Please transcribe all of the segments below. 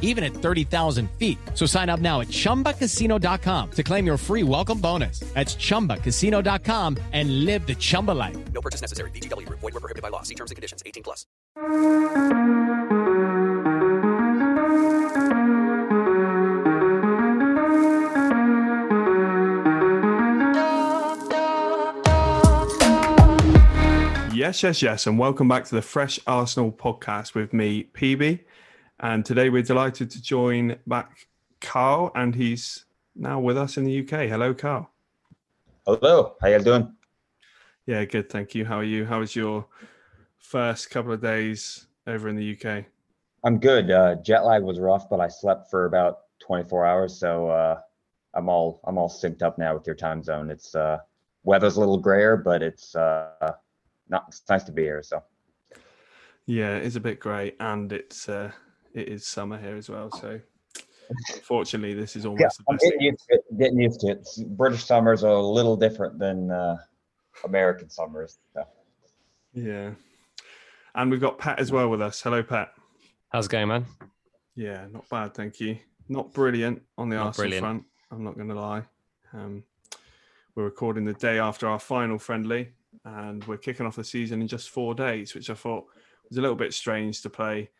even at 30,000 feet. So sign up now at ChumbaCasino.com to claim your free welcome bonus. That's ChumbaCasino.com and live the Chumba life. No purchase necessary. VGW. Void were prohibited by law. See terms and conditions. 18 plus. Yes, yes, yes, and welcome back to the Fresh Arsenal podcast with me, PB. And today we're delighted to join back Carl, and he's now with us in the UK. Hello, Carl. Hello, how you doing? Yeah, good, thank you. How are you? How was your first couple of days over in the UK? I'm good. Uh, jet lag was rough, but I slept for about 24 hours, so uh, I'm all I'm all synced up now with your time zone. It's uh, weather's a little grayer, but it's uh, not it's nice to be here. So yeah, it's a bit grey, and it's uh, it is summer here as well. So unfortunately, this is almost yeah, the I'm getting used to it. Getting used to it. British summers are a little different than uh, American summers. So. Yeah, and we've got Pet as well with us. Hello, Pet. How's it going, man? Yeah, not bad, thank you. Not brilliant on the Not Arsenal brilliant. front. I'm not going to lie. Um, we're recording the day after our final friendly, and we're kicking off the season in just four days, which I thought was a little bit strange to play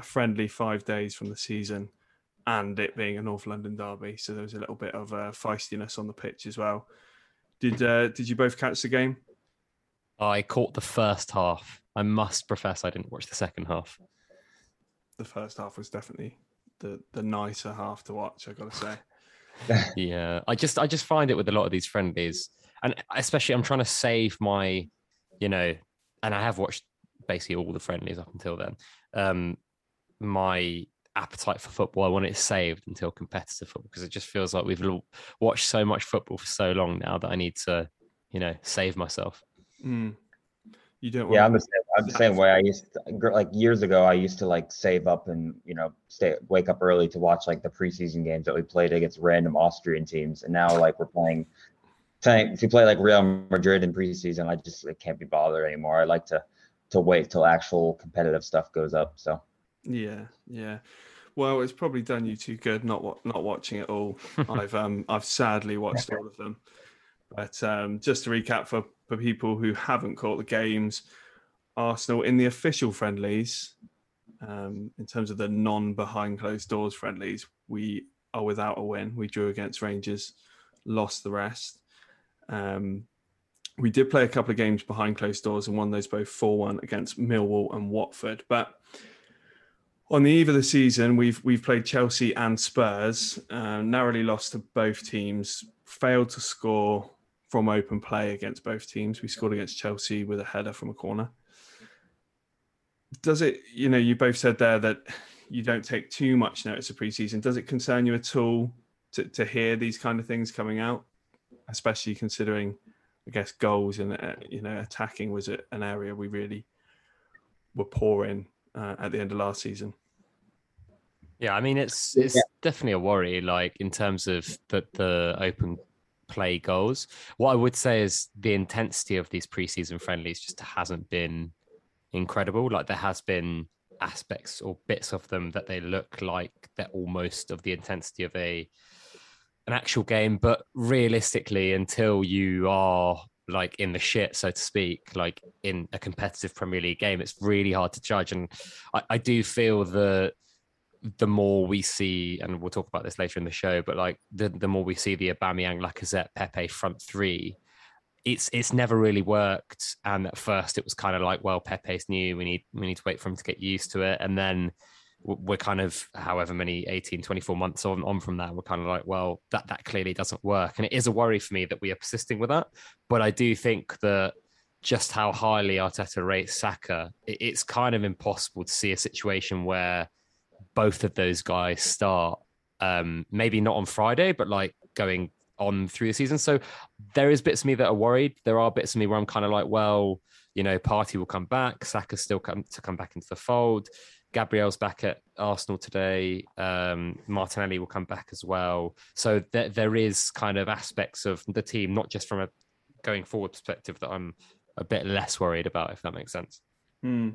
a friendly five days from the season, and it being a North London derby. So there was a little bit of uh, feistiness on the pitch as well. Did uh, Did you both catch the game? I caught the first half. I must profess I didn't watch the second half. The first half was definitely the the nicer half to watch. I got to say. Yeah, I just I just find it with a lot of these friendlies, and especially I'm trying to save my, you know, and I have watched basically all the friendlies up until then. Um, my appetite for football, I want it saved until competitive football because it just feels like we've watched so much football for so long now that I need to, you know, save myself. Mm. You don't. Yeah, want I'm the same. I'm the same way. I used to, like years ago. I used to like save up and you know stay wake up early to watch like the preseason games that we played against random Austrian teams. And now like we're playing, playing if you play like Real Madrid in preseason, I just I can't be bothered anymore. I like to to wait till actual competitive stuff goes up. So Yeah, yeah. Well, it's probably done you too good not wa- not watching it all. I've um I've sadly watched all of them. But um, just to recap for, for people who haven't caught the games, Arsenal in the official friendlies, um, in terms of the non behind closed doors friendlies, we are without a win. We drew against Rangers, lost the rest. Um, we did play a couple of games behind closed doors and won those both 4 1 against Millwall and Watford. But on the eve of the season, we've we've played Chelsea and Spurs, uh, narrowly lost to both teams, failed to score from open play against both teams. We scored against Chelsea with a header from a corner. Does it, you know, you both said there that you don't take too much notice of preseason. Does it concern you at all to, to hear these kind of things coming out, especially considering, I guess, goals and, uh, you know, attacking was an area we really were poor in uh, at the end of last season? Yeah, I mean it's it's definitely a worry, like in terms of the the open play goals. What I would say is the intensity of these preseason friendlies just hasn't been incredible. Like there has been aspects or bits of them that they look like they're almost of the intensity of a an actual game, but realistically, until you are like in the shit, so to speak, like in a competitive Premier League game, it's really hard to judge. And I, I do feel that the more we see, and we'll talk about this later in the show, but like the, the more we see the Aubameyang, Lacazette, Pepe front three, it's it's never really worked. And at first, it was kind of like, well, Pepe's new. We need we need to wait for him to get used to it. And then we're kind of however many 18 24 months on, on from that we're kind of like well that that clearly doesn't work and it is a worry for me that we are persisting with that but i do think that just how highly arteta rates saka it's kind of impossible to see a situation where both of those guys start um maybe not on friday but like going on through the season. So there is bits of me that are worried. There are bits of me where I'm kind of like, well, you know, Partey will come back. Saka's still come to come back into the fold. Gabriel's back at Arsenal today. Um, Martinelli will come back as well. So there, there is kind of aspects of the team, not just from a going forward perspective, that I'm a bit less worried about, if that makes sense. Hmm.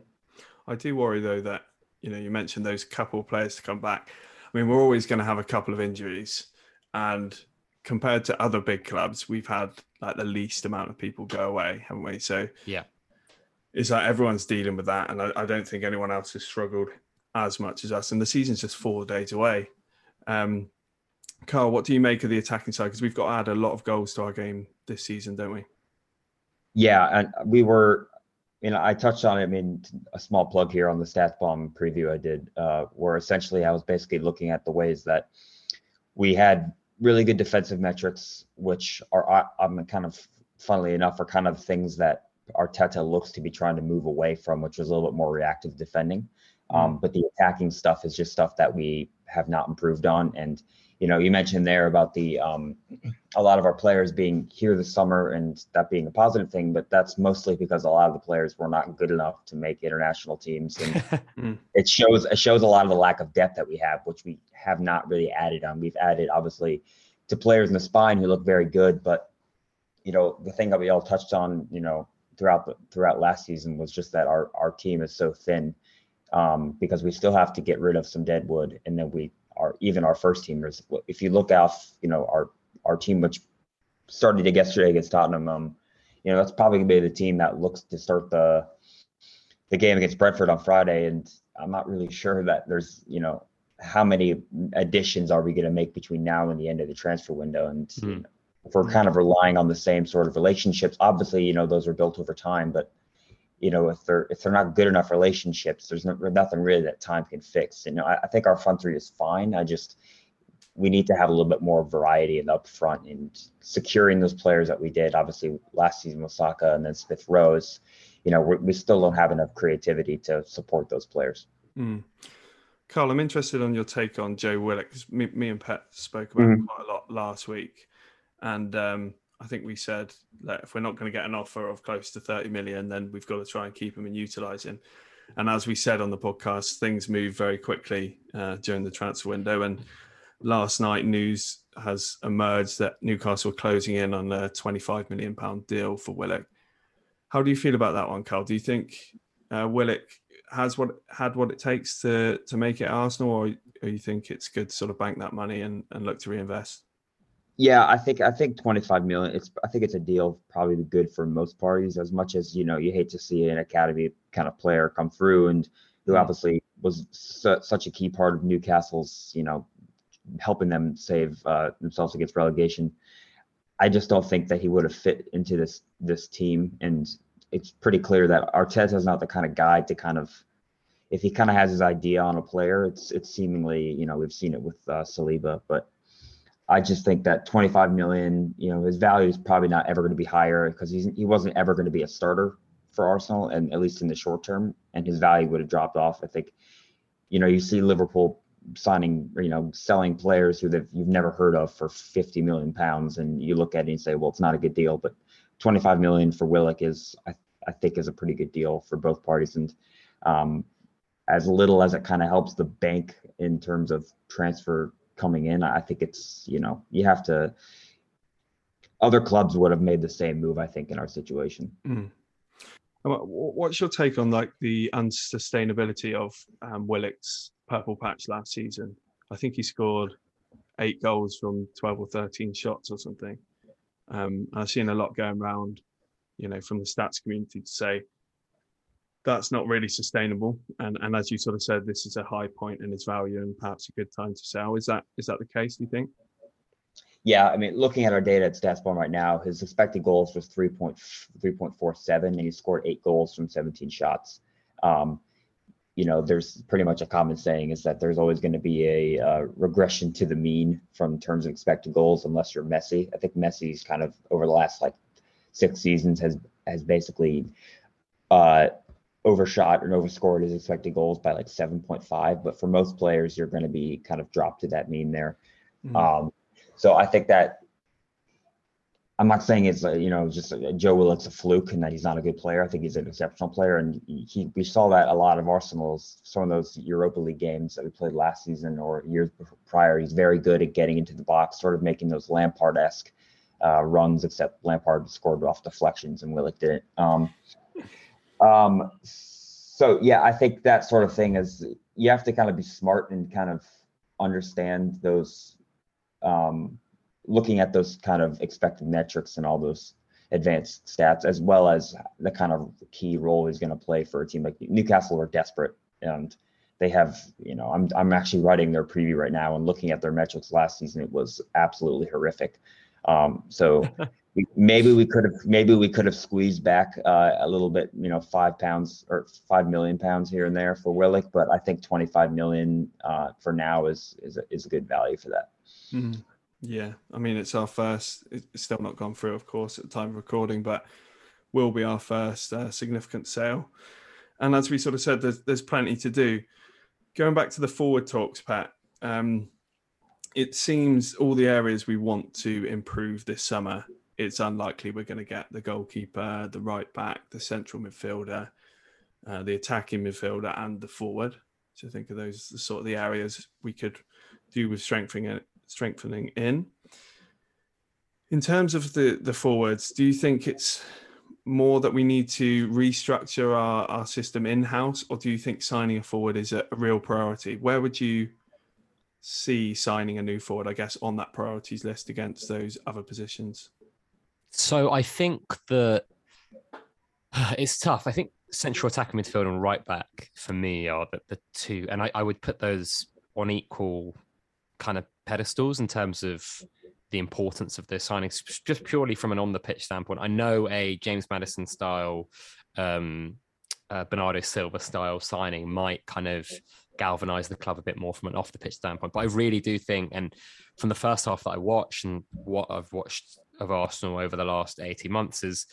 I do worry though that you know you mentioned those couple of players to come back. I mean, we're always going to have a couple of injuries, and compared to other big clubs, we've had like the least amount of people go away, haven't we? So yeah, it's like everyone's dealing with that, and I, I don't think anyone else has struggled as much as us. And the season's just four days away. Um, Carl, what do you make of the attacking side? Because we've got to add a lot of goals to our game this season, don't we? Yeah, and we were, I touched on it. I mean, a small plug here on the StatsBomb preview I did, uh, where essentially I was basically looking at the ways that we had really good defensive metrics, which are I'm kind of funnily enough are kind of things that Arteta looks to be trying to move away from, which was a little bit more reactive defending. Um, mm. but the attacking stuff is just stuff that we have not improved on. And you know, you mentioned there about the um, a lot of our players being here this summer and that being a positive thing, but that's mostly because a lot of the players were not good enough to make international teams, and mm. it shows it shows a lot of the lack of depth that we have, which we have not really added on. We've added obviously to players in the spine who look very good, but you know the thing that we all touched on, you know, throughout the throughout last season was just that our our team is so thin um, because we still have to get rid of some dead wood, and then we our even our first teamers. If you look off, you know, our our team which started yesterday against Tottenham, um, you know, that's probably gonna be the team that looks to start the the game against Brentford on Friday. And I'm not really sure that there's, you know, how many additions are we going to make between now and the end of the transfer window? And mm. you know, if we're kind of relying on the same sort of relationships, obviously, you know, those are built over time, but you know, if they're if they're not good enough relationships, there's no, nothing really that time can fix. You know, I, I, think our front three is fine. I just we need to have a little bit more variety in the up front and securing those players that we did. Obviously, last season with Saka and then Smith Rowe. You know, we still don't have enough creativity to support those players. Mm. Carl, I'm interested on your take on Joe Willock me, me, and Pet spoke about mm-hmm. quite a lot last week, and um, I think we said that if we're not going to get an offer of close to 30 million, then we've got to try and keep him and utilize him. And as we said on the podcast, things move very quickly uh, during the transfer window. And last night, news has emerged that Newcastle are closing in on a 25 million pound deal for Willock. How do you feel about that one, Carl? Do you think uh, Willock has what had what it takes to to make it Arsenal, or, or you think it's good to sort of bank that money and, and look to reinvest? Yeah, I think I think 25 million. It's I think it's a deal probably good for most parties. As much as you know, you hate to see an academy kind of player come through and who mm-hmm. obviously was su- such a key part of Newcastle's, you know, helping them save uh, themselves against relegation. I just don't think that he would have fit into this this team, and it's pretty clear that Arteta is not the kind of guy to kind of if he kind of has his idea on a player, it's it's seemingly you know we've seen it with uh, Saliba, but I just think that 25 million, you know, his value is probably not ever going to be higher because he's he wasn't ever going to be a starter for Arsenal, and at least in the short term, and his value would have dropped off. I think, you know, you see Liverpool signing, you know, selling players who you've never heard of for 50 million pounds, and you look at it and say, well, it's not a good deal, but 25 million for Willock is, I, I think, is a pretty good deal for both parties, and um, as little as it kind of helps the bank in terms of transfer coming in. I think it's you know you have to. Other clubs would have made the same move, I think, in our situation. Mm. What's your take on like the unsustainability of um, Willock's purple patch last season? I think he scored eight goals from twelve or thirteen shots or something. Um, I've seen a lot going around, you know, from the stats community to say that's not really sustainable. And and as you sort of said, this is a high point in its value and perhaps a good time to sell. Is that is that the case? Do you think? yeah, I mean, looking at our data at StatsBomb right now, his expected goals was 3.3.47, and he scored eight goals from 17 shots. Um, you know, there's pretty much a common saying is that there's always going to be a uh, regression to the mean from terms of expected goals, unless you're Messi. I think Messi's kind of over the last like six seasons has has basically uh, overshot and overscored his expected goals by like 7.5. But for most players, you're going to be kind of dropped to that mean there. Mm-hmm. Um, so I think that I'm not saying it's you know just Joe Willock's a fluke and that he's not a good player. I think he's an exceptional player, and he we saw that a lot of Arsenal's some of those Europa League games that we played last season or years prior. He's very good at getting into the box, sort of making those Lampard esque uh, runs, except Lampard scored off deflections and Willock didn't. Um, um, so yeah, I think that sort of thing is you have to kind of be smart and kind of understand those um, looking at those kind of expected metrics and all those advanced stats, as well as the kind of key role he's going to play for a team like Newcastle are desperate and they have, you know, I'm I'm actually writing their preview right now and looking at their metrics last season, it was absolutely horrific. Um, so maybe we could have maybe we could have squeezed back uh, a little bit, you know, five pounds or five million pounds here and there for Willock, but I think 25 million uh, for now is is a, is a good value for that. Mm. Yeah, I mean it's our first. It's still not gone through, of course, at the time of recording, but will be our first uh, significant sale. And as we sort of said, there's there's plenty to do. Going back to the forward talks, Pet. Um, it seems all the areas we want to improve this summer. It's unlikely we're going to get the goalkeeper, the right back, the central midfielder, uh, the attacking midfielder, and the forward. So think of those the sort of the areas we could do with strengthening strengthening in. In terms of the the forwards, do you think it's more that we need to restructure our, our system in house, or do you think signing a forward is a, a, real priority? Where would you see signing a new forward, I guess, on that priorities list against those other positions? So I think that it's tough. I think central attacking midfield and right back for me are the, the two, and I, I would put those on equal kind of pedestals in terms of the importance of their signings, just purely from an on the pitch standpoint. I know a James Maddison style, um, uh, Bernardo Silva style signing might kind of galvanize the club a bit more from an off the pitch standpoint. But I really do think, and from the first half that I watched and what I've watched of Arsenal over the last 18 months, is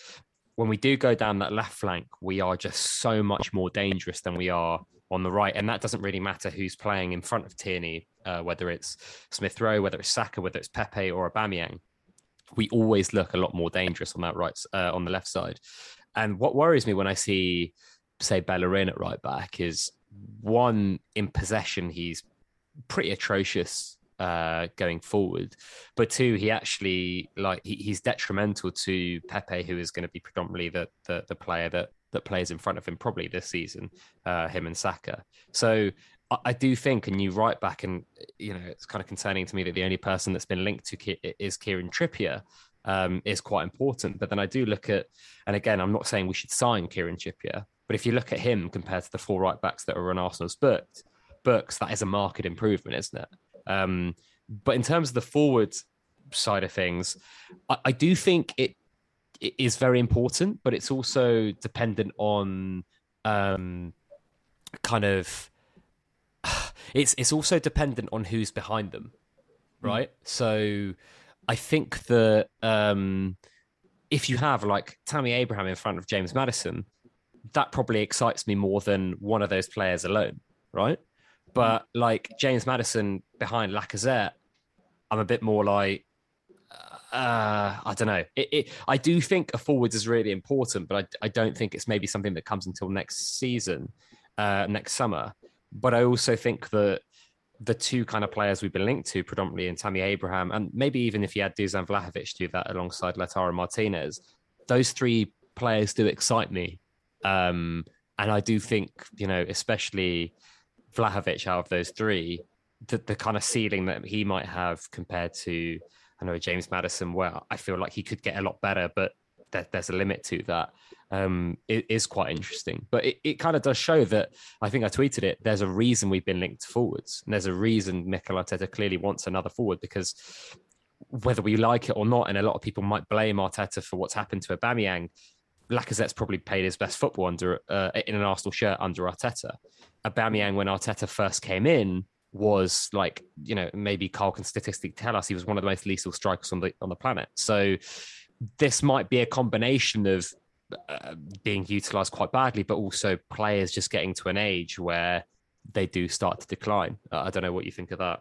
when we do go down that left flank, we are just so much more dangerous than we are on the right. And that doesn't really matter who's playing in front of Tierney, uh, whether it's Smith Rowe, whether it's Saka, whether it's Pepe or Aubameyang. We always look a lot more dangerous on that right, uh, on the left side. And what worries me when I see, say, Bellerin at right back is one in possession, he's pretty atrocious uh, going forward. But two, he actually like he, he's detrimental to Pepe, who is going to be predominantly the, the, the player that that plays in front of him probably this season, uh, him and Saka. So I, do think a new right back, and you know, it's kind of concerning to me that the only person that's been linked to is Kieran Trippier. Um, is quite important, but then I do look at, and again, I'm not saying we should sign Kieran Trippier, but if you look at him compared to the four right backs that are on Arsenal's books, books that is a market improvement, isn't it? Um, but in terms of the forward side of things, I, I do think it it is very important, but it's also dependent on um, kind of it's it's also dependent on who's behind them, hmm. right? Mm. So I think that um, if you have like Tammy Abraham in front of James Maddison, that probably excites me more than one of those players alone, right? But like James Maddison behind Lacazette, I'm a bit more like uh, I don't know. It, it, I do think a forwards is really important, but I, I don't think it's maybe something that comes until next season, uh, next summer. But I also think that the two kind of players we've been linked to, predominantly in Tammy Abraham, and maybe even if you had Dusan Vlahovic do that alongside Lautaro Martinez, those three players do excite me. Um, and I do think, you know, especially Vlahovic out of those three, the, the kind of ceiling that he might have compared to I know James Maddison, where I feel like he could get a lot better, but there, there's a limit to that. Um, it is quite interesting, but it, it kind of does show that I think I tweeted it. There's a reason we've been linked forwards, and there's a reason Mikel Arteta clearly wants another forward because whether we like it or not, and a lot of people might blame Arteta for what's happened to Aubameyang. Lacazette's probably played his best football under uh, in an Arsenal shirt under Arteta. Aubameyang, when Arteta first came in, was like you know maybe Carl can statistically tell us he was one of the most lethal strikers on the on the planet. So this might be a combination of uh, being utilized quite badly, but also players just getting to an age where they do start to decline. Uh, I don't know what you think of that.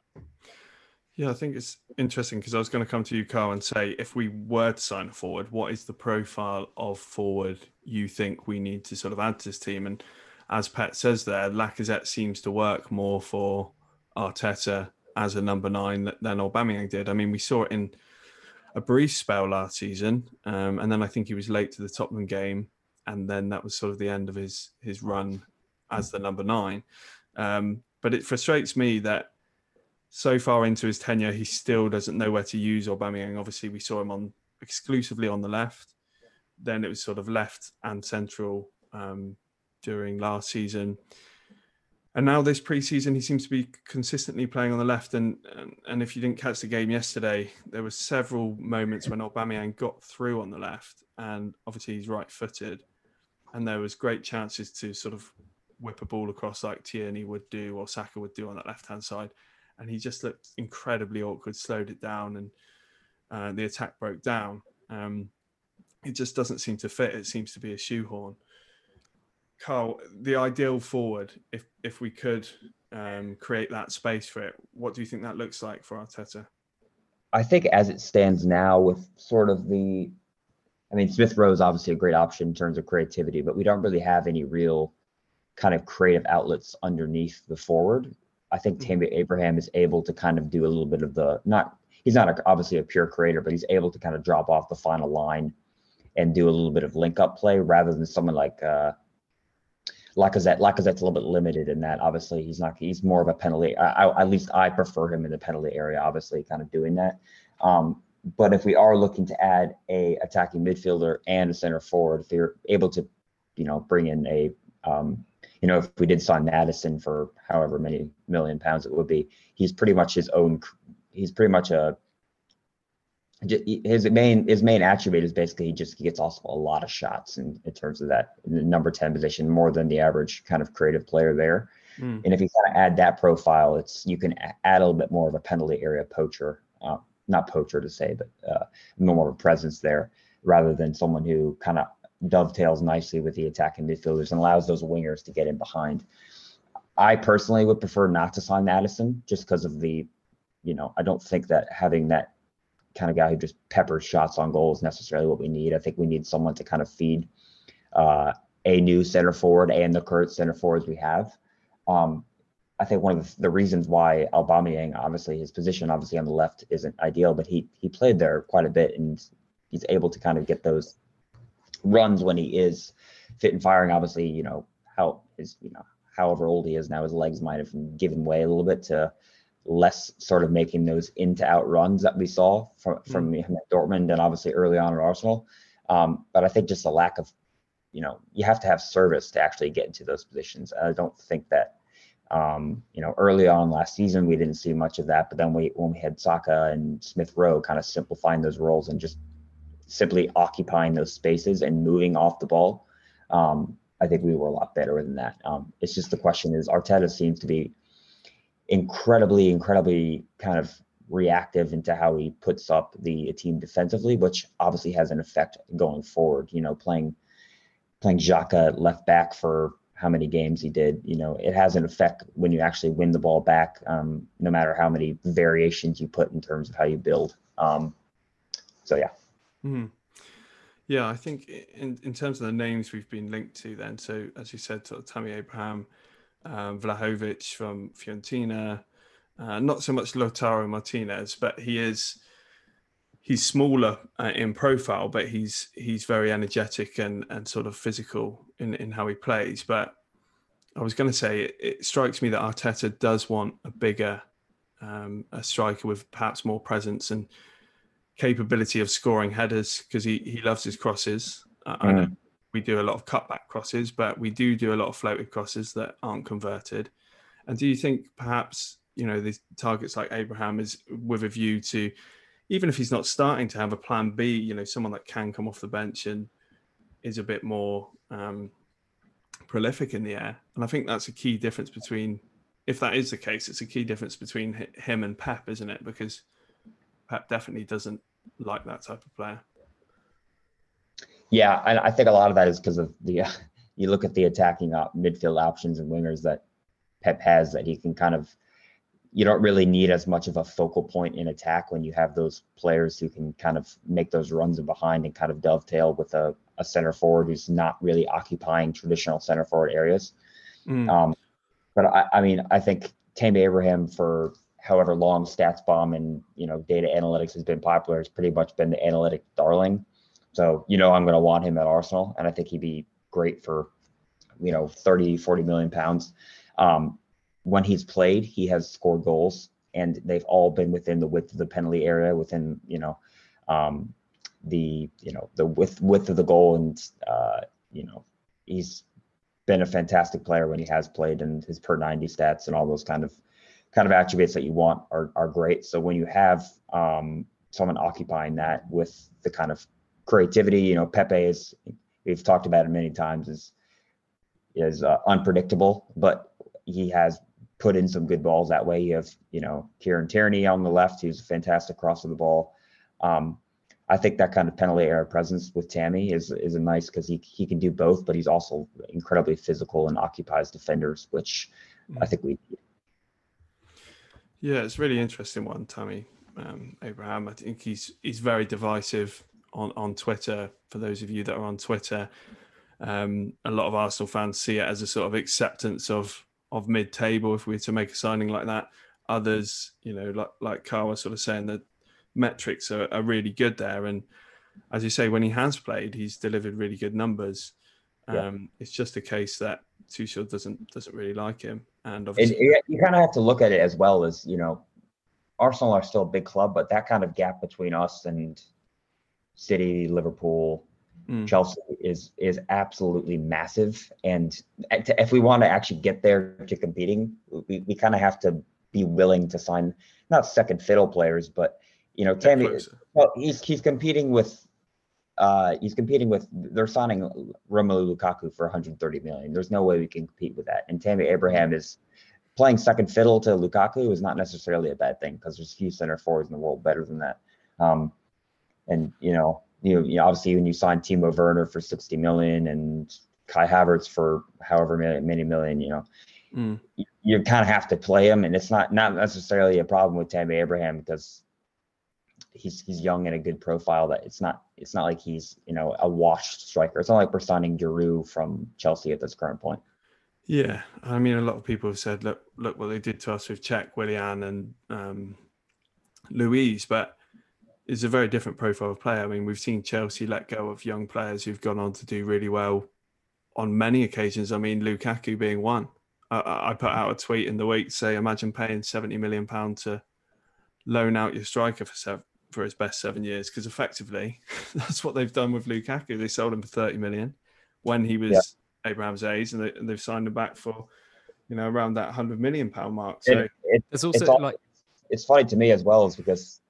Yeah, I think it's interesting because I was going to come to you, Carl, and say if we were to sign a forward, what is the profile of forward you think we need to sort of add to this team? And as Pet says there, Lacazette seems to work more for Arteta as a number nine than Aubameyang did. I mean, we saw it in a brief spell last season, um, and then I think he was late to the Tottenham game, and then that was sort of the end of his his run as the number nine. Um, but it frustrates me that so far into his tenure, he still doesn't know where to use Aubameyang. Obviously, we saw him on exclusively on the left. Then it was sort of left and central um, during last season. And now this preseason, he seems to be consistently playing on the left. And, and and if you didn't catch the game yesterday, there were several moments when Aubameyang got through on the left, and obviously he's right-footed, and there was great chances to sort of whip a ball across like Tierney would do or Saka would do on that left-hand side, and he just looked incredibly awkward, slowed it down, and uh, the attack broke down. Um, it just doesn't seem to fit. It seems to be a shoehorn. Carl, the ideal forward, if if we could um, create that space for it, what do you think that looks like for Arteta? I think as it stands now, with sort of the, I mean, Smith Rowe is obviously a great option in terms of creativity, but we don't really have any real kind of creative outlets underneath the forward. I think mm-hmm. Tammy Abraham is able to kind of do a little bit of the not. He's not a, obviously a pure creator, but he's able to kind of drop off the final line and do a little bit of link up play rather than someone like uh, Lacazette, Lacazette's a little bit limited in that. Obviously, he's not. He's more of a penalty. I, I, at least I prefer him in the penalty area. Obviously, kind of doing that. Um, but if we are looking to add a attacking midfielder and a center forward, if you're able to, you know, bring in a, um, you know, if we did sign Maddison for however many million pounds it would be, he's pretty much his own. He's pretty much a his main his main attribute is basically he just gets also a lot of shots in, in terms of that number 10 position more than the average kind of creative player there mm. and if you kind of add that profile it's you can add a little bit more of a penalty area poacher uh, not poacher to say but uh, more of a presence there rather than someone who kind of dovetails nicely with the attacking midfielders and allows those wingers to get in behind i personally would prefer not to sign maddison just because of the you know i don't think that having that kind of guy who just peppers shots on goal is necessarily what we need. I think we need someone to kind of feed uh, a new center forward and the current center forwards we have. Um, I think one of the, reasons why Aubameyang, obviously his position obviously on the left isn't ideal, but he he played there quite a bit and he's able to kind of get those runs when he is fit and firing. Obviously, you know how his you know however old he is now, his legs might have given way a little bit to less sort of making those into out runs that we saw from from mm. him at Dortmund and obviously early on at Arsenal. Um, but I think just a lack of, you know, you have to have service to actually get into those positions. I don't think that, um, you know, early on last season we didn't see much of that. But then we when we had Saka and Smith Rowe kind of simplifying those roles and just simply occupying those spaces and moving off the ball. Um, I think we were a lot better than that. Um, it's just the question is Arteta seems to be incredibly, incredibly kind of reactive into how he puts up the team defensively, which obviously has an effect going forward. You know, playing playing Xhaka left back for how many games he did, you know, it has an effect when you actually win the ball back, um, no matter how many variations you put in terms of how you build. Um, so yeah. Mm-hmm. Yeah, I think in, in terms of the names we've been linked to, then, so as you said, sort of Tammy Abraham, um, Vlahovic from Fiorentina. Uh, not so much Lautaro Martinez, but he is he's smaller uh, in profile, but he's he's very energetic and and sort of physical in in how he plays. But I was going to say it, it, strikes me that Arteta does want a bigger um, a striker with perhaps more presence and capability of scoring headers because he he loves his crosses. Uh, mm. I know we do a lot of cutback crosses, but we do do a lot of floated crosses that aren't converted. And do you think perhaps you know these targets like Abraham is with a view to even if he's not starting to have a plan B, you know, someone that can come off the bench and is a bit more um, prolific in the air. And I think that's a key difference between, if that is the case, it's a key difference between him and Pep, isn't it? Because Pep definitely doesn't like that type of player. Yeah, and I think a lot of that is because of the. Uh, you look at the attacking op- midfield options and wingers that Pep has that he can kind of you don't really need as much of a focal point in attack when you have those players who can kind of make those runs in behind and kind of dovetail with a, a center forward who's not really occupying traditional center forward areas. Mm. Um, but I, I, mean, I think Tammy Abraham for however long StatsBomb and you know data analytics has been popular has pretty much been the analytic darling. So you know I'm going to want him at Arsenal, and I think he'd be great for you know 30, 40 million pounds. Um, when he's played, he has scored goals, and they've all been within the width of the penalty area, within you know um, the you know the width width of the goal, and uh, you know he's been a fantastic player when he has played, and his per ninety stats and all those kind of kind of attributes that you want are are great. So when you have um, someone occupying that with the kind of creativity, you know, Pepe is we've talked about it many times is is uh, unpredictable, but he has put in some good balls that way. You have, you know, Kieran Tierney on the left, who's a fantastic cross of the ball. Um, I think that kind of penalty area presence with Tammy is is a nice because he he can do both, but he's also incredibly physical and occupies defenders, which I think we need. Yeah, it's really interesting one, Tammy um, Abraham. I think he's he's very divisive on on Twitter. For those of you that are on Twitter, um, a lot of Arsenal fans see it as a sort of acceptance of of mid table if we were to make a signing like that. Others, you know, like like Carl was sort of saying that metrics are, are really good there. And as you say, when he has played, he's delivered really good numbers. Yeah. Um, it's just a case that Tuchel doesn't doesn't really like him, and obviously it, you kind of have to look at it as well as you know, Arsenal are still a big club, but that kind of gap between us and City, Liverpool, mm. Chelsea is is absolutely massive. And if we want to actually get there to competing, we, we kind of have to be willing to sign not second fiddle players, but you know, Tammy. Well, he's he's competing with. Uh, he's competing with. They're signing Romelu Lukaku for 130 million. There's no way we can compete with that. And Tammy Abraham is playing second fiddle to Lukaku is not necessarily a bad thing because there's few center forwards in the world better than that. Um, and you know, you know, obviously when you sign Timo Werner for 60 million and Kai Havertz for however many, many million, you know, mm. you, you kind of have to play him. And it's not, not necessarily a problem with Tammy Abraham because he's, he's young and a good profile that it's not, it's not like he's, you know, a washed striker. It's not like we're signing Giroud from Chelsea at this current point. Yeah. I mean, a lot of people have said, look, look what they did to us with Cech, Willian and um, Luiz, but is a very different profile of player. I mean, we've seen Chelsea let go of young players who've gone on to do really well on many occasions. I mean, Lukaku being one. I, I put out a tweet in the week say, imagine paying seventy million pound to loan out your striker for seven, for his best seven years, because effectively that's what they've done with Lukaku. They sold him for thirty million when he was yeah. Abraham's age, and, they, have signed him back for you know around that hundred million pound mark. So it, it, it's also it's all, like it's funny to me as well, is because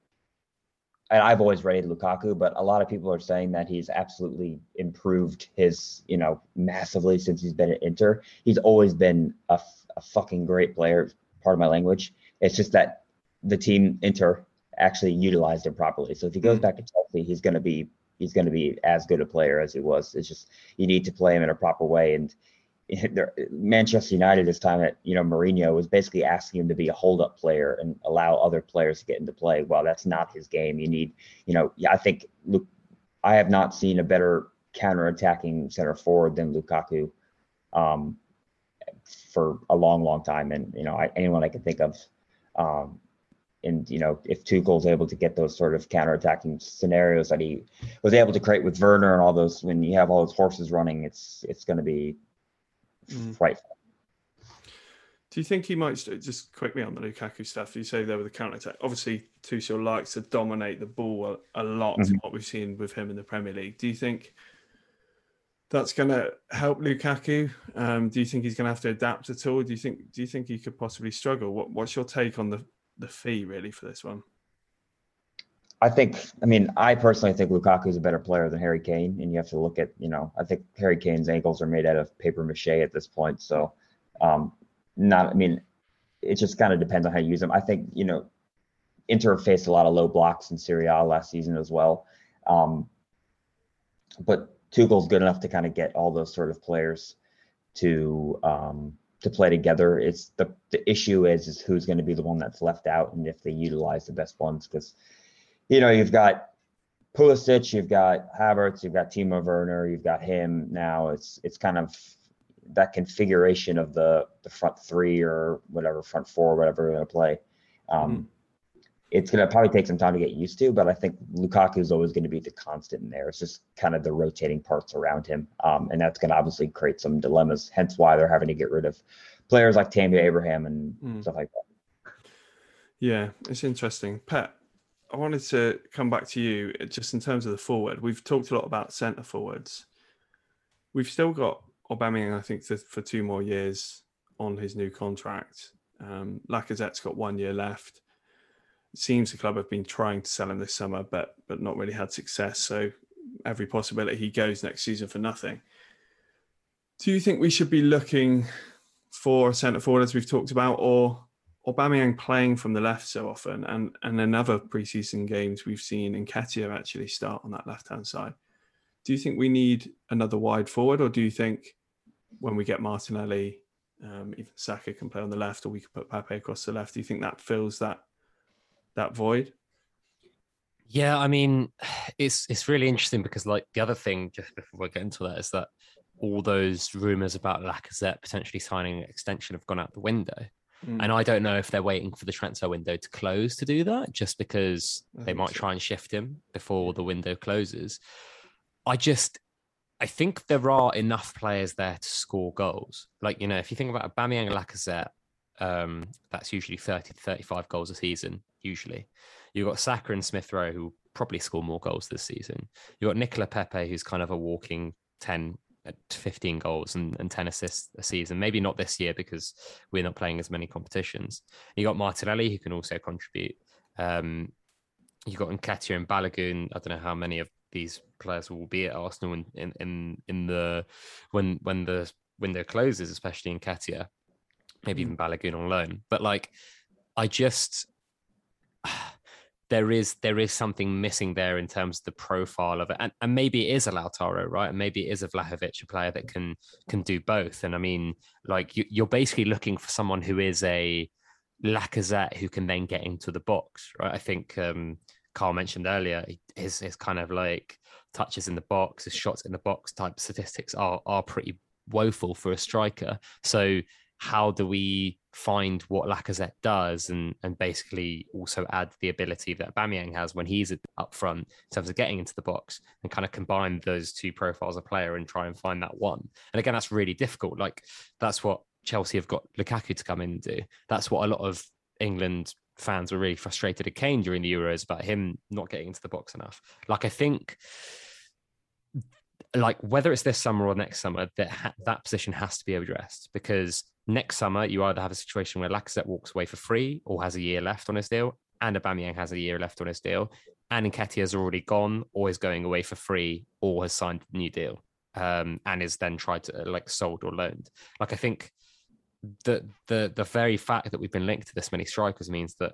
and I've always rated Lukaku, but a lot of people are saying that he's absolutely improved his, you know, massively since he's been at Inter. He's always been a, a fucking great player. Part of my language. It's just that the team Inter actually utilized him properly. So if he goes mm. back to Chelsea, he's going to be he's going to be as good a player as he was. It's just you need to play him in a proper way, and Manchester United this time at you know Mourinho was basically asking him to be a hold up player and allow other players to get into play. Well, that's not his game. You need, you know, I think look, I have not seen a better counter attacking center forward than Lukaku um, for a long, long time. And you know, I, anyone I can think of. Um, and you know, if Tuchel's able to get those sort of counter attacking scenarios that he was able to create with Werner and all those, when you have all those horses running, it's it's going to be mm. frightful. Do you think he might just quickly on the Lukaku stuff? You say there with the counter attack. Obviously, Tuchel likes to dominate the ball a, a lot. Mm-hmm. What we've seen with him in the Premier League. Do you think that's going to help Lukaku? Um, do you think he's going to have to adapt at all? Do you think? Do you think he could possibly struggle? What, what's your take on the the fee really for this one? I think, I mean, I personally think Lukaku is a better player than Harry Kane, and you have to look at, you know, I think Harry Kane's ankles are made out of paper mache at this point. So, um, not, I mean, it just kind of depends on how you use them. I think, you know, Inter faced a lot of low blocks in Serie A last season as well. Um, but Tuchel's good enough to kind of get all those sort of players to um, to play together. It's the the issue is is who's going to be the one that's left out and if they utilize the best ones because you know you've got Pulisic, you've got Havertz, you've got Timo Werner, you've got him now. It's it's kind of that configuration of the the front three or whatever front four, whatever they're going to play. Um, mm it's going to probably take some time to get used to, but I think Lukaku is always going to be the constant in there. It's just kind of the rotating parts around him. Um, and that's going to obviously create some dilemmas, hence why they're having to get rid of players like Tammy Abraham and mm. stuff like that. Yeah, it's interesting. Pat, I wanted to come back to you uh, just in terms of the forward. We've talked a lot about centre forwards. We've still got Aubameyang, I think, for two more years on his new contract. Um, Lacazette's got one year left seems the club have been trying to sell him this summer, but but not really had success. So every possibility he goes next season for nothing. Do you think we should be looking for a centre forward as we've talked about, or Aubameyang playing from the left so often, and and in other preseason games we've seen Nketiah actually start on that left hand side. Do you think we need another wide forward, or do you think when we get Martinelli, um, even Saka can play on the left, or we could put Pepe across the left? Do you think that fills that that void? Yeah, I mean, it's it's really interesting because like the other thing, just before we get into that, is that all those rumors about Lacazette potentially signing an extension have gone out the window. Mm. And I don't know if they're waiting for the transfer window to close to do that, just because they might so. try and shift him before the window closes. I just, I think there are enough players there to score goals. Like, you know, if you think about Aubameyang Lacazette, um, that's usually 30 to 35 goals a season usually. You've got Saka and Smith Rowe, who probably score more goals this season. You've got Nicola Pepe, who's kind of a walking 10 uh, to 15 goals and, and 10 assists a season. Maybe not this year because we're not playing as many competitions. You've got Martinelli, who can also contribute. Um, you got Nketiah and Balogun. I don't know how many of these players will be at Arsenal in, in, in, in the when when the window closes, especially in Nketiah, maybe hmm. even Balogun on loan. But like, I just there is there is something missing there in terms of the profile of it, and, and maybe it is a Lautaro, right? And maybe it is a Vlahovic, a player that can can do both. And I mean, like you, you're basically looking for someone who is a Lacazette who can then get into the box, right? I think um, Carl mentioned earlier his his kind of like touches in the box, his shots in the box type statistics are are pretty woeful for a striker. So how do we find what Lacazette does and and basically also add the ability that Aubameyang has when he's up front in terms of getting into the box and kind of combine those two profiles of player and try and find that one. And again, that's really difficult. Like that's what Chelsea have got Lukaku to come in and do. That's what a lot of England fans were really frustrated at Kane during the Euros about him not getting into the box enough. Like I think like whether it's this summer or next summer, that ha- that position has to be addressed because next summer you either have a situation where Lacazette walks away for free or has a year left on his deal, and Aubameyang has a year left on his deal, and Nketiah has already gone or is going away for free or has signed a new deal, um, and is then tried to like sold or loaned. Like I think the the the very fact that we've been linked to this many strikers means that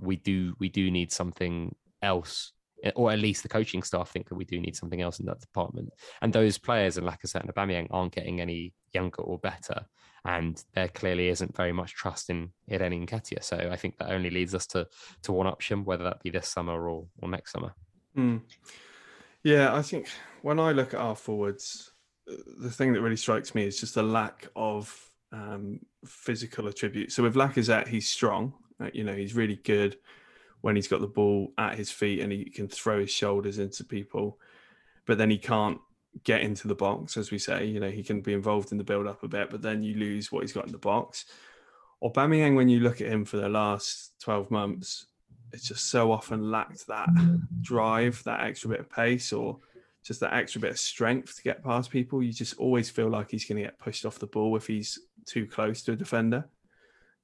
we do we do need something else or at least the coaching staff think that we do need something else in that department. And those players and Lacazette and Aubameyang aren't getting any younger or better, and there clearly isn't very much trust in Irene Nketiah. So I think that only leads us to to one option, whether that be this summer or or next summer. Mm. Yeah, I think when I look at our forwards, the thing that really strikes me is just the lack of um, physical attributes. So with Lacazette, he's strong. Uh, you know, he's really good when he's got the ball at his feet and he can throw his shoulders into people, but then he can't get into the box, as we say. You know, he can be involved in the build up a bit, but then you lose what he's got in the box. Or Aubameyang, when you look at him for the last 12 months, it's just so often lacked that drive, that extra bit of pace, or just that extra bit of strength to get past people. You just always feel like he's going to get pushed off the ball if he's too close to a defender.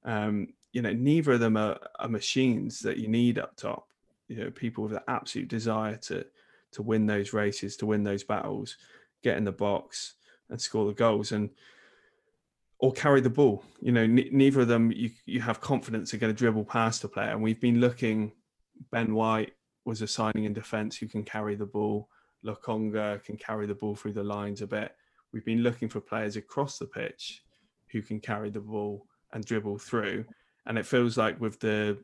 Um, you know, neither of them are, are machines that you need up top. you know people with an absolute desire to to win those races, to win those battles, get in the box and score the goals, and or carry the ball. You know, n- neither of them you you have confidence are going to dribble past a player. And we've been looking. Ben White was a signing in defence who can carry the ball. Lokonga can carry the ball through the lines a bit. We've been looking for players across the pitch who can carry the ball and dribble through. And it feels like with the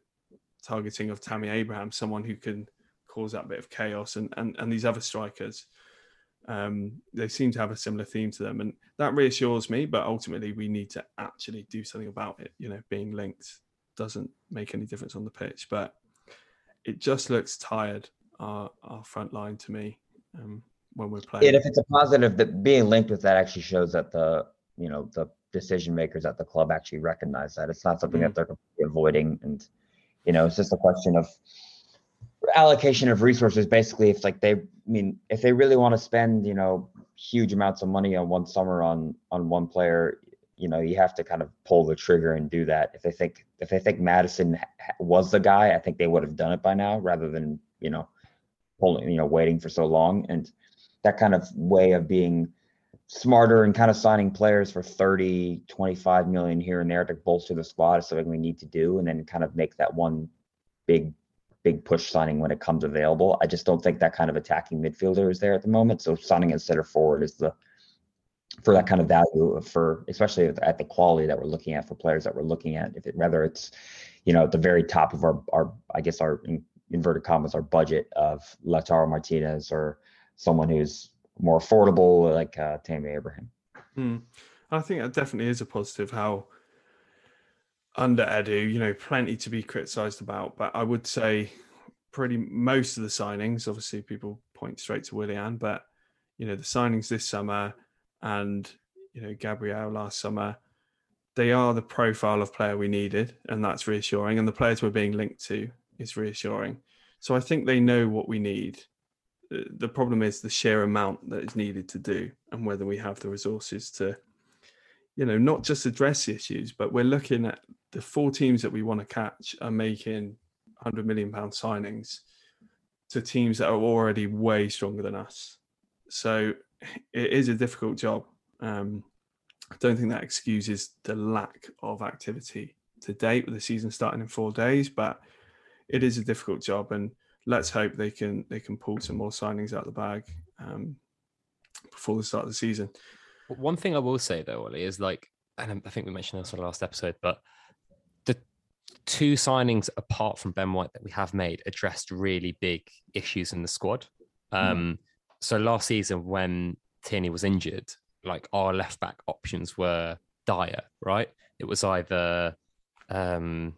targeting of Tammy Abraham, someone who can cause that bit of chaos, and and, and these other strikers, um, they seem to have a similar theme to them, and that reassures me. But ultimately, we need to actually do something about it. You know, being linked doesn't make any difference on the pitch, but it just looks tired. Our our front line to me um, when we're playing. And if it's a positive, that being linked with that actually shows that the you know the decision makers at the club actually recognize that it's not something mm-hmm. that they're avoiding, and you know it's just a question of allocation of resources. Basically, if like they, I mean, if they really want to spend you know huge amounts of money on one summer on on one player, you know you have to kind of pull the trigger and do that. If they think if they think Maddison was the guy, I think they would have done it by now rather than you know pulling you know waiting for so long and that kind of way of being smarter and kind of signing players for 30 25 million here and there to bolster the squad is something we need to do and then kind of make that one big big push signing when it comes available. I just don't think that kind of attacking midfielder is there at the moment so signing a center forward is the for that kind of value for especially at the quality that we're looking at for players that we're looking at if it whether it's you know at the very top of our our i guess our inverted commas our budget of Lautaro Martinez or someone who's more affordable like uh, Tammy Abraham. Hmm. I think that definitely is a positive. How under Edu, you know, plenty to be criticised about, but I would say pretty most of the signings. Obviously, people point straight to Willian, but you know, the signings this summer and you know Gabriel last summer, they are the profile of player we needed, and that's reassuring. And the players we're being linked to is reassuring. So I think they know what we need. The problem is the sheer amount that is needed to do, and whether we have the resources to, you know, not just address the issues, but we're looking at the four teams that we want to catch are making hundred million pound signings to teams that are already way stronger than us. So it is a difficult job. Um, I don't think that excuses the lack of activity to date with the season starting in four days, but it is a difficult job, and let's hope they can they can pull some more signings out of the bag um, before the start of the season. One thing I will say though, Ollie, is like, and I think we mentioned this on the last episode, but the two signings apart from Ben White that we have made addressed really big issues in the squad. Hmm. Um, mm. So last season, when Tierney was injured, like our left back options were dire, right? It was either um,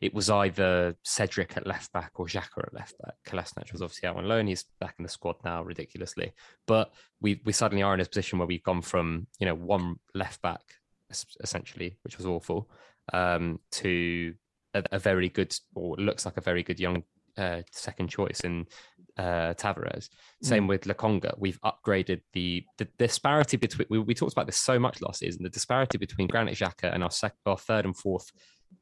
it was either Cedric at left back or Xhaka at left back. Kolasinac was obviously out on loan. He's back in the squad now, ridiculously. But we we suddenly are in a position where we've gone from you know one left back essentially, which was awful, um, to a, a, very good or looks like a very good young uh, second choice in uh, Tavares. Same mm. with Lokonga. We've upgraded the the disparity between. We, we, talked about this so much last season. The disparity between Granit Xhaka and our sec, our third and fourth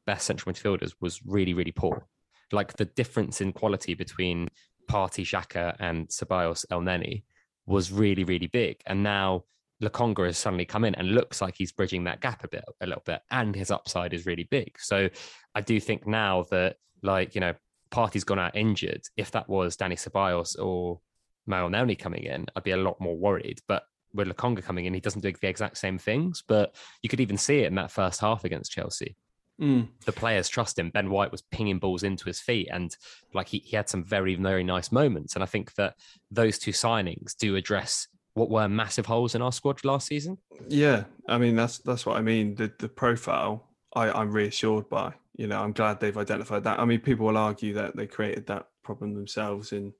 best central midfielders was really, really poor. Like the difference in quality between Partey, Xhaka, and Ceballos Elneny was really, really big. And now Lokonga has suddenly come in and looks like he's bridging that gap a bit, a little bit, and his upside is really big. So I do think now that, like, you know, Partey's gone out injured. If that was Danny Ceballos or Manuel Elneny coming in, I'd be a lot more worried. But with Lokonga coming in, he doesn't do the exact same things. But you could even see it in that first half against Chelsea. Mm. The players trust him. Ben White was pinging balls into his feet, and like he, he had some very very nice moments. And I think that those two signings do address what were massive holes in our squad last season. Yeah, I mean that's that's what I mean. The the profile I, I'm reassured by. You know, I'm glad they've identified that. I mean, people will argue that they created that problem themselves in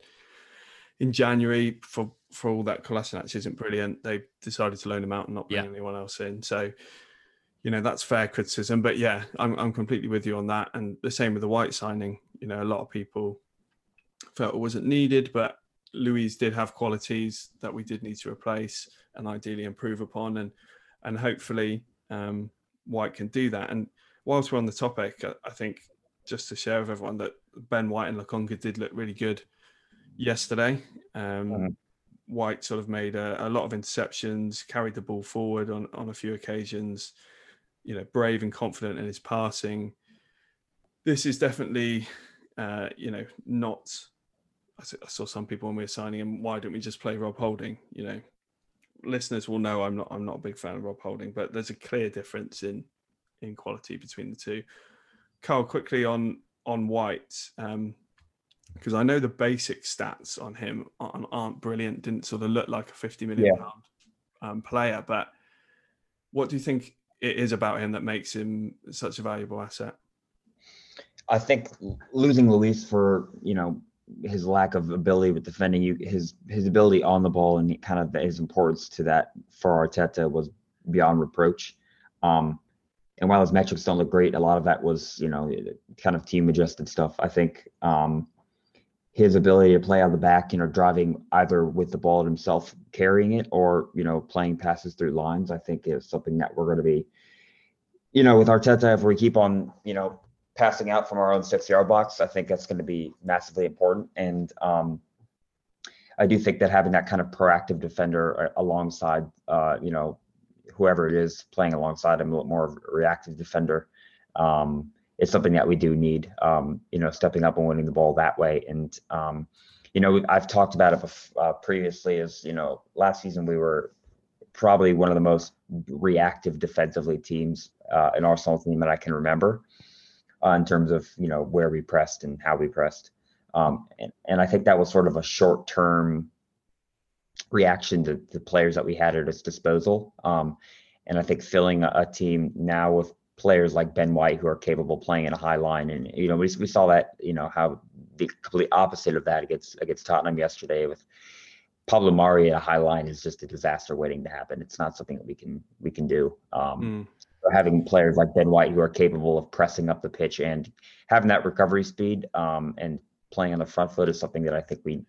in January for for all that Kolasinac isn't brilliant. They decided to loan him out and not bring yeah. anyone else in. So you know that's fair criticism. But yeah, I'm I'm completely with you on that. And the same with the White signing. You know, a lot of people felt it wasn't needed, but Luiz did have qualities that we did need to replace and ideally improve upon, and and hopefully um, White can do that. And whilst we're on the topic, I, I think just to share with everyone that Ben White and Lokonga did look really good yesterday. Um, Mhm. White sort of made a, a lot of interceptions, carried the ball forward on, on a few occasions, you know, brave and confident in his passing. This is definitely, uh, you know, not. I saw some people when we were signing him. Why don't we just play Rob Holding? You know, listeners will know I'm not. I'm not a big fan of Rob Holding, but there's a clear difference in in quality between the two. Carl, quickly on on White, um, because I know the basic stats on him aren't, aren't brilliant. Didn't sort of look like a fifty million Yeah. pound um, player, but what do you think it is about him that makes him such a valuable asset? I think losing Luiz for you know his lack of ability with defending you, his his ability on the ball, and kind of his importance to that for Arteta was beyond reproach. Um, and while his metrics don't look great, a lot of that was you know kind of team adjusted stuff. I think um, his ability to play of the back, you know, driving either with the ball himself, carrying it, or you know playing passes through lines, I think is something that we're going to be you know, with Arteta, if we keep on, you know, passing out from our own six yard box, I think that's going to be massively important. And um, I do think that having that kind of proactive defender uh, alongside, uh, you know, whoever it is playing alongside him, a little more reactive defender, um, is something that we do need. Um, you know, stepping up and winning the ball that way. And um, you know, I've talked about it bef- uh, previously. As you know, last season we were probably one of the most reactive defensively teams uh, an Arsenal team that I can remember uh, in terms of you know where we pressed and how we pressed. Um, and, and I think that was sort of a short term reaction to the players that we had at its disposal. Um, and I think filling a, a team now with players like Ben White who are capable of playing in a high line, and you know we, we saw that you know how the complete opposite of that against against Tottenham yesterday with Pablo Mari at a high line is just a disaster waiting to happen. It's not something that we can we can do. Um, Mm. so having players like Ben White who are capable of pressing up the pitch and having that recovery speed um, and playing on the front foot is something that I think we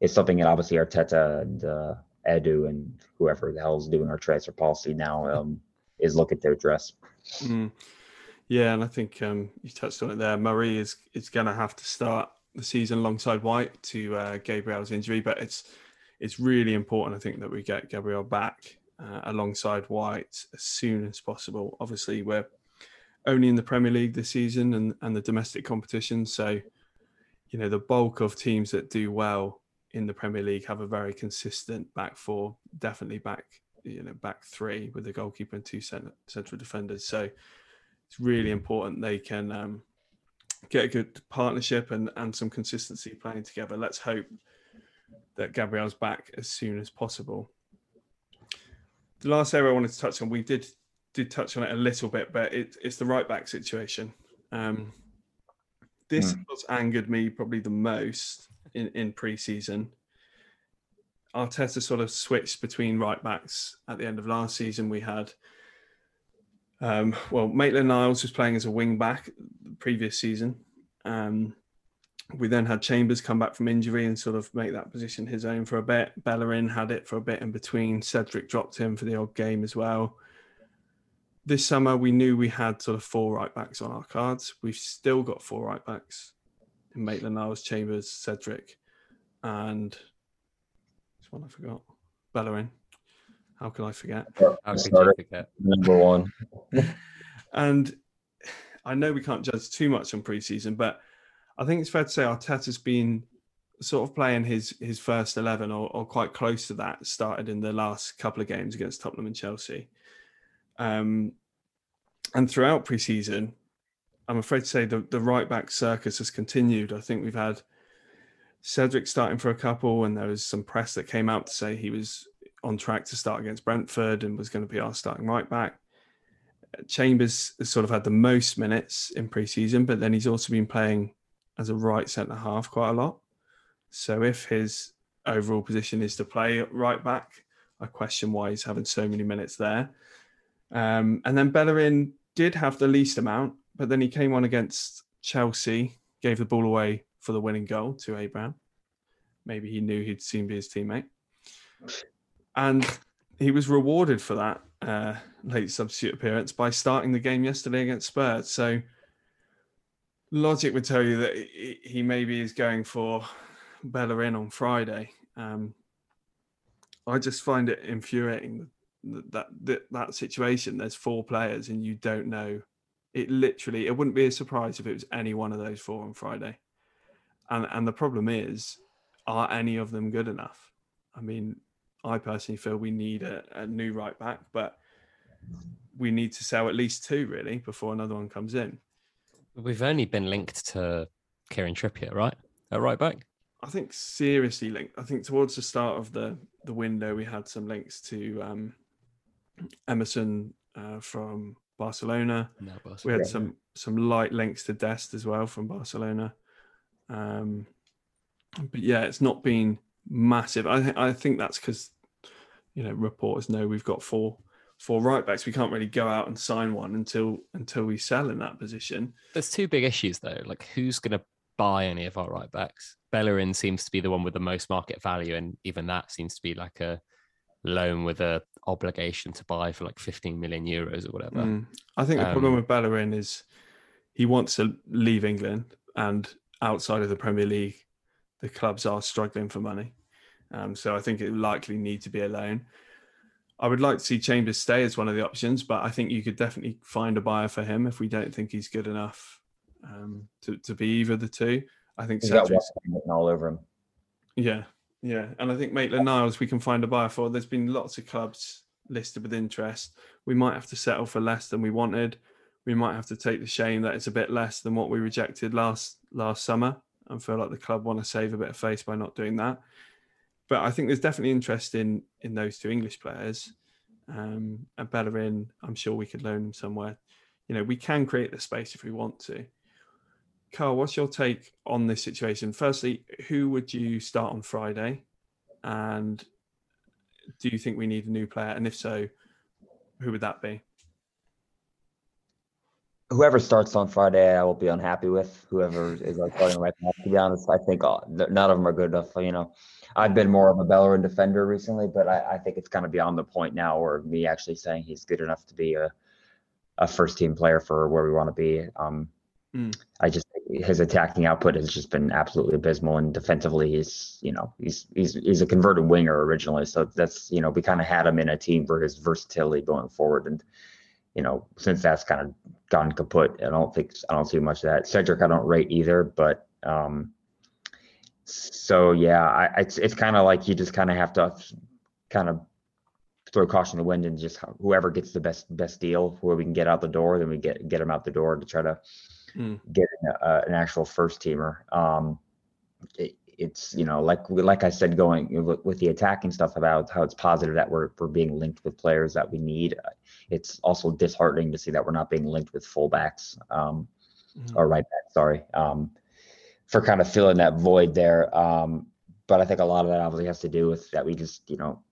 is something that obviously Arteta and uh, Edu and whoever the hell is doing our transfer policy now um, is looking to address. Mm. Yeah, and I think um, you touched on it there. Mari is is going to have to start the season alongside White to uh, Gabriel's injury, but it's it's really important. I think that we get Gabriel back uh, alongside White as soon as possible. Obviously, we're only in the Premier League this season and and the domestic competition, so you know the bulk of teams that do well in the Premier League have a very consistent back four, definitely back you know back three with the goalkeeper and two cent- central defenders. So it's really important they can um, get a good partnership and and some consistency playing together. Let's hope that Gabriel's back as soon as possible. The last area I wanted to touch on, we did did touch on it a little bit, but it, it's the right back situation. Um, this Hmm. what's angered me probably the most in in pre-season. Arteta sort of switched between right backs at the end of last season. We had, um, well, Maitland Niles was playing as a wing back the previous season. Um, we then had Chambers come back from injury and sort of make that position his own for a bit. Bellerin had it for a bit in between. Cedric dropped him for the odd game as well. This summer, we knew we had sort of four right backs on our cards. We've still got four right backs in Maitland Niles, Chambers, Cedric, and one I forgot. Bellerin. How can I forget? How could you forget? number one. And I know we can't judge too much on preseason, but I think it's fair to say Arteta's been sort of playing his his first eleven or, or quite close to that. Started in the last couple of games against Tottenham and Chelsea, um, and throughout preseason, I'm afraid to say the the right back circus has continued. I think we've had Cedric starting for a couple, and there was some press that came out to say he was on track to start against Brentford and was going to be our starting right back. Chambers has sort of had the most minutes in pre-season, but then he's also been playing as a right centre half quite a lot. So if his overall position is to play right back, I question why he's having so many minutes there. Um, and then Bellerin did have the least amount, but then he came on against Chelsea, gave the ball away for the winning goal to Abraham. Maybe he knew he'd seen be his teammate. And he was rewarded for that uh, late substitute appearance by starting the game yesterday against Spurs. So logic would tell you that he maybe is going for Bellerin on Friday. Um, I just find it infuriating that, that that situation. There's four players and you don't know. It literally, it wouldn't be a surprise if it was any one of those four on Friday. And and the problem is, are any of them good enough? I mean, I personally feel we need a, a new right back, but we need to sell at least two really before another one comes in. We've only been linked to Kieran Trippier, right? At right back. I think seriously linked. I think towards the start of the the window, we had some links to um, Emerson uh, from Barcelona. No, Barcelona. We had some some light links to Dest as well from Barcelona. Um, but yeah, it's not been massive. I think I think that's because you know reporters know we've got four four right backs. We can't really go out and sign one until until we sell in that position. There's two big issues though. Like who's going to buy any of our right backs? Bellerin seems to be the one with the most market value, and even that seems to be like a loan with a obligation to buy for like 15 million euros or whatever. Mm. I think the um, problem with Bellerin is he wants to leave England, and outside of the Premier League, the clubs are struggling for money. Um, so I think it likely need to be a loan. I would like to see Chambers stay as one of the options, but I think you could definitely find a buyer for him if we don't think he's good enough um, to, to be either the two. I think he's got all over him. Yeah, yeah, and I think Maitland Niles we can find a buyer for. There's been lots of clubs listed with interest. We might have to settle for less than we wanted. We might have to take the shame that it's a bit less than what we rejected last last summer, and feel like the club want to save a bit of face by not doing that. But I think there's definitely interest in in those two English players. Um, and Bellerin, I'm sure we could loan him somewhere. You know, we can create the space if we want to. Carl, what's your take on this situation? Firstly, who would you start on Friday? And do you think we need a new player? And if so, who would that be? Whoever starts on Friday, I will be unhappy with. Whoever is like starting right now, to be honest, I think uh, none of them are good enough. You know, I've been more of a Bellerin defender recently, but I, I think it's kind of beyond the point now where me actually saying he's good enough to be a, a first team player for where we want to be. Um, mm. I just his attacking output has just been absolutely abysmal, and defensively, he's you know he's he's he's a converted winger originally, so that's you know we kind of had him in a team for his versatility going forward, and you know since that's kind of gone kaput, I don't think I don't see much of that. Cedric, I don't rate either, but um, so yeah, I, it's it's kind of like you just kind of have to kind of throw caution to the wind and just whoever gets the best best deal where we can get out the door, then we get get them out the door to try to mm. getting a, an actual first teamer. Um, it, it's you know like like I said, going with, the attacking stuff about how it's positive that we're we're being linked with players that we need. It's also disheartening to see that we're not being linked with fullbacks um, mm. or right back. Sorry, um, for kind of filling that void there. Um, but I think a lot of that obviously has to do with that we just you know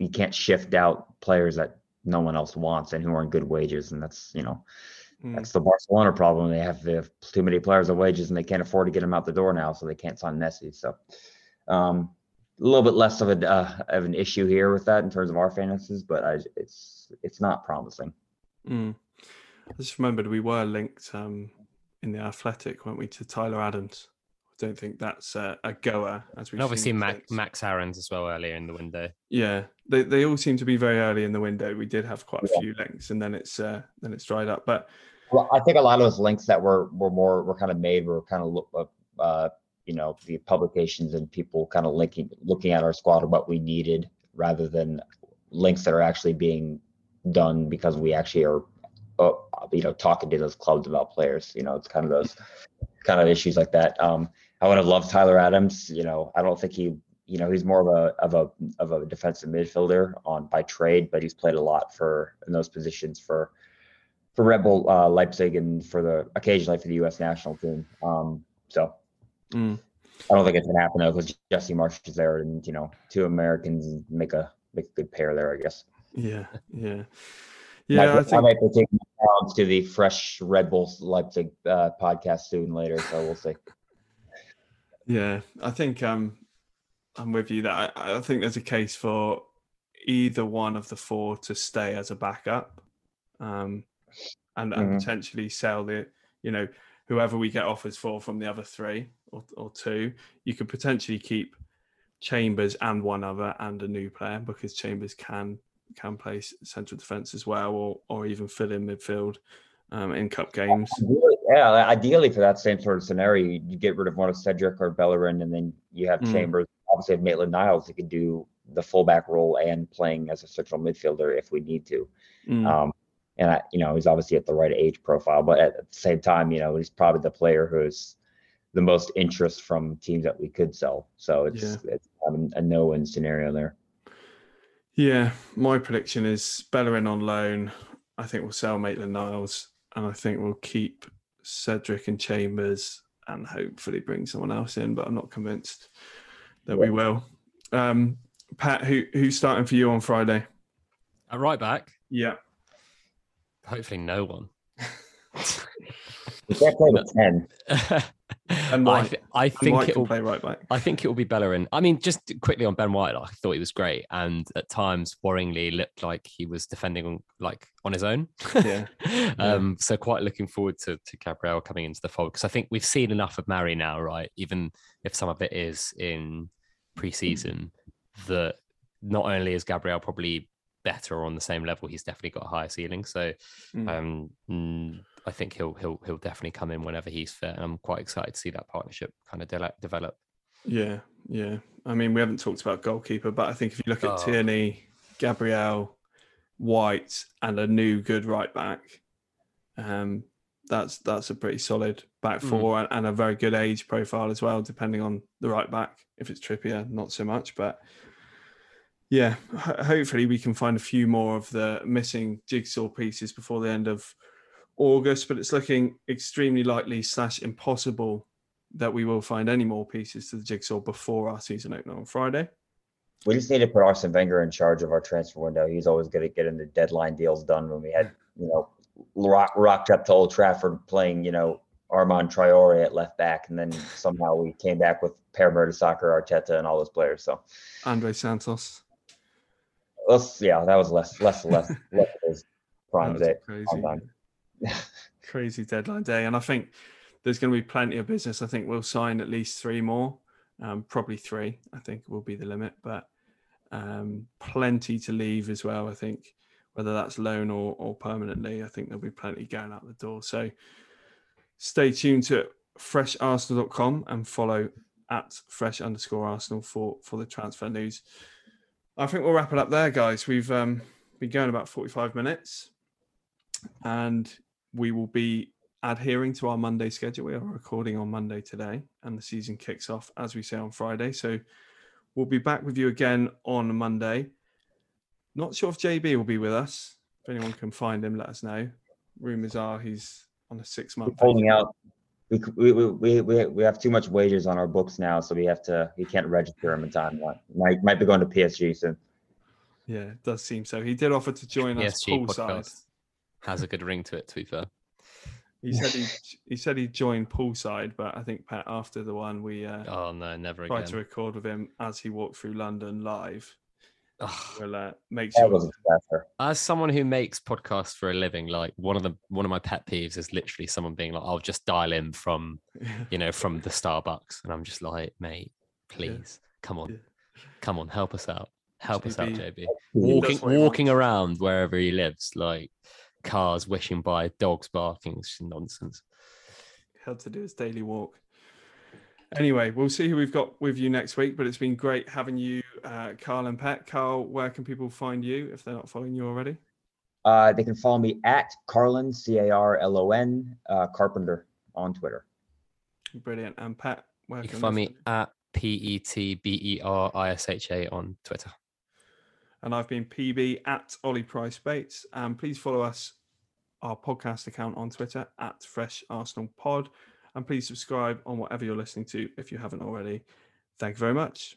we can't shift out players that no one else wants and who are on good wages, and that's you know Mm. That's the Barcelona problem. They have, they have too many players on wages and they can't afford to get them out the door now, so they can't sign Messi. So um, a little bit less of a uh, of an issue here with that in terms of our finances, but I, it's it's not promising. Mm. I just remembered we were linked um, in the Athletic, weren't we, to Tyler Adams? I don't think that's a, a goer. As we obviously Max, Max Aarons as well earlier in the window. Yeah, they they all seem to be very early in the window. We did have quite a yeah. few links, and then it's uh, then it's dried up. But well, I think a lot of those links that were were more were kind of made were kind of uh, uh, you know, the publications and people kind of linking looking at our squad and what we needed rather than links that are actually being done because we actually are, uh, you know, talking to those clubs about players. You know, it's kind of those kind of issues like that. Um, I would have loved Tyler Adams. You know, I don't think he you know he's more of a of a of a defensive midfielder on by trade, but he's played a lot for in those positions for for Red Bull uh, Leipzig and for the occasionally for the U.S. national team. Um, so mm. I don't think it's gonna happen though because Jesse Marsch is there, and you know, two Americans make a make a good pair there, I guess. Yeah, yeah, yeah. I, I, think... I might be taking to the fresh Red Bull Leipzig uh, podcast soon later, so we'll see. Yeah, I think um, I'm with you. That I, I think there's a case for either one of the four to stay as a backup. Um, and, and mm-hmm. potentially sell the, you know, whoever we get offers for from the other three or, or two, you could potentially keep Chambers and one other and a new player because Chambers can can play central defence as well, or or even fill in midfield um, in cup games. Yeah, ideally for that same sort of scenario, you get rid of one of Cedric or Bellerin, and then you have mm. Chambers. Obviously, have Maitland Niles who can do the fullback role and playing as a central midfielder if we need to. Mm. Um, and I, you know, he's obviously at the right age profile, but at the same time, you know, he's probably the player who's the most interest from teams that we could sell. So it's yeah. it's a no-win scenario there. Yeah, my prediction is Bellerin on loan. I think we'll sell Maitland Niles, and I think we'll keep Cedric and Chambers, and hopefully bring someone else in. But I'm not convinced that we will. Um, Pet, who who's starting for you on Friday? A right back. Yeah. Hopefully, no one. we can't play with ten. And I, th- I think it will play right back. I think it will be Bellerin. I mean, just quickly on Ben White, I thought he was great, and at times worryingly looked like he was defending on like on his own. Yeah. um. Yeah. So quite looking forward to to Gabriel coming into the fold because I think we've seen enough of Mari now, right? Even if some of it is in preseason, that not only is Gabriel probably better or on the same level, he's definitely got a higher ceiling. So, mm. um, mm, I think he'll he'll he'll definitely come in whenever he's fit. And I'm quite excited to see that partnership kind of de- develop. Yeah, yeah. I mean, we haven't talked about goalkeeper, but I think if you look at oh. Tierney, Gabriel, White, and a new good right back, um, that's that's a pretty solid back hmm. four mm. and, a very good age profile as well, depending on the right back. If it's Trippier, not so much, but yeah, hopefully we can find a few more of the missing jigsaw pieces before the end of August, but it's looking extremely likely slash impossible that we will find any more pieces to the jigsaw before our season opener on Friday. We just need to put Arsene Wenger in charge of our transfer window. He's always good at getting the deadline deals done when we had, you know, rock, rocked up to Old Trafford playing, you know, Armand Traore at left back, and then somehow we came back with Per Mertesacker, Arteta, and all those players. So Andre Santos. Let's yeah, that was less less less less of his prime day. Crazy crazy deadline day. And I think there's going to be plenty of business. I think we'll sign at least three more, um, probably three. I think will be the limit, but um, plenty to leave as well. I think whether that's loan or, or permanently, I think there'll be plenty going out the door. So stay tuned to fresharsenal.com and follow at fresh underscore arsenal for for the transfer news. I think we'll wrap it up there, guys. We've um, been going about 45 minutes and we will be adhering to our Monday schedule. We are recording on Monday today, and the season kicks off, as we say, on Friday. So we'll be back with you again on Monday. Not sure if JB will be with us. If anyone can find him, let us know. Rumors are he's on a six month. Holding out. We, we, we, we, we have too much wages on our books now, so we have to. We can't register him in time. Might might be going to PSG soon. Yeah, it does seem so. He did offer to join PSG us poolside has a good ring to it. To be fair, he said he he said he joined poolside, but I think Pet after the one we uh, oh no never tried again. to record with him as he walked through London live. We'll uh, make sure. As someone who makes podcasts for a living, like one of the one of my pet peeves is literally someone being like, "I'll just dial in from, you know, from the Starbucks," and I'm just like, "Mate, please, yeah. come on, yeah. come on, help us out, help JB. us out, JB." Walking walking around wherever he lives, like cars wishing by, dogs barking. It's nonsense. Had to do his daily walk. Anyway, we'll see who we've got with you next week. But it's been great having you, uh, Carl and Pet. Carl, where can people find you if they're not following you already? Uh, they can follow me at Carlin, C A R L O N uh, Carpenter on Twitter. Brilliant. And Pet, where you can, can find me at P E T B E R I S H A on Twitter. And I've been PB at Ollie Price Bates. And please follow us, our podcast account on Twitter at Fresh Arsenal Pod. And please subscribe on whatever you're listening to if you haven't already. Thank you very much.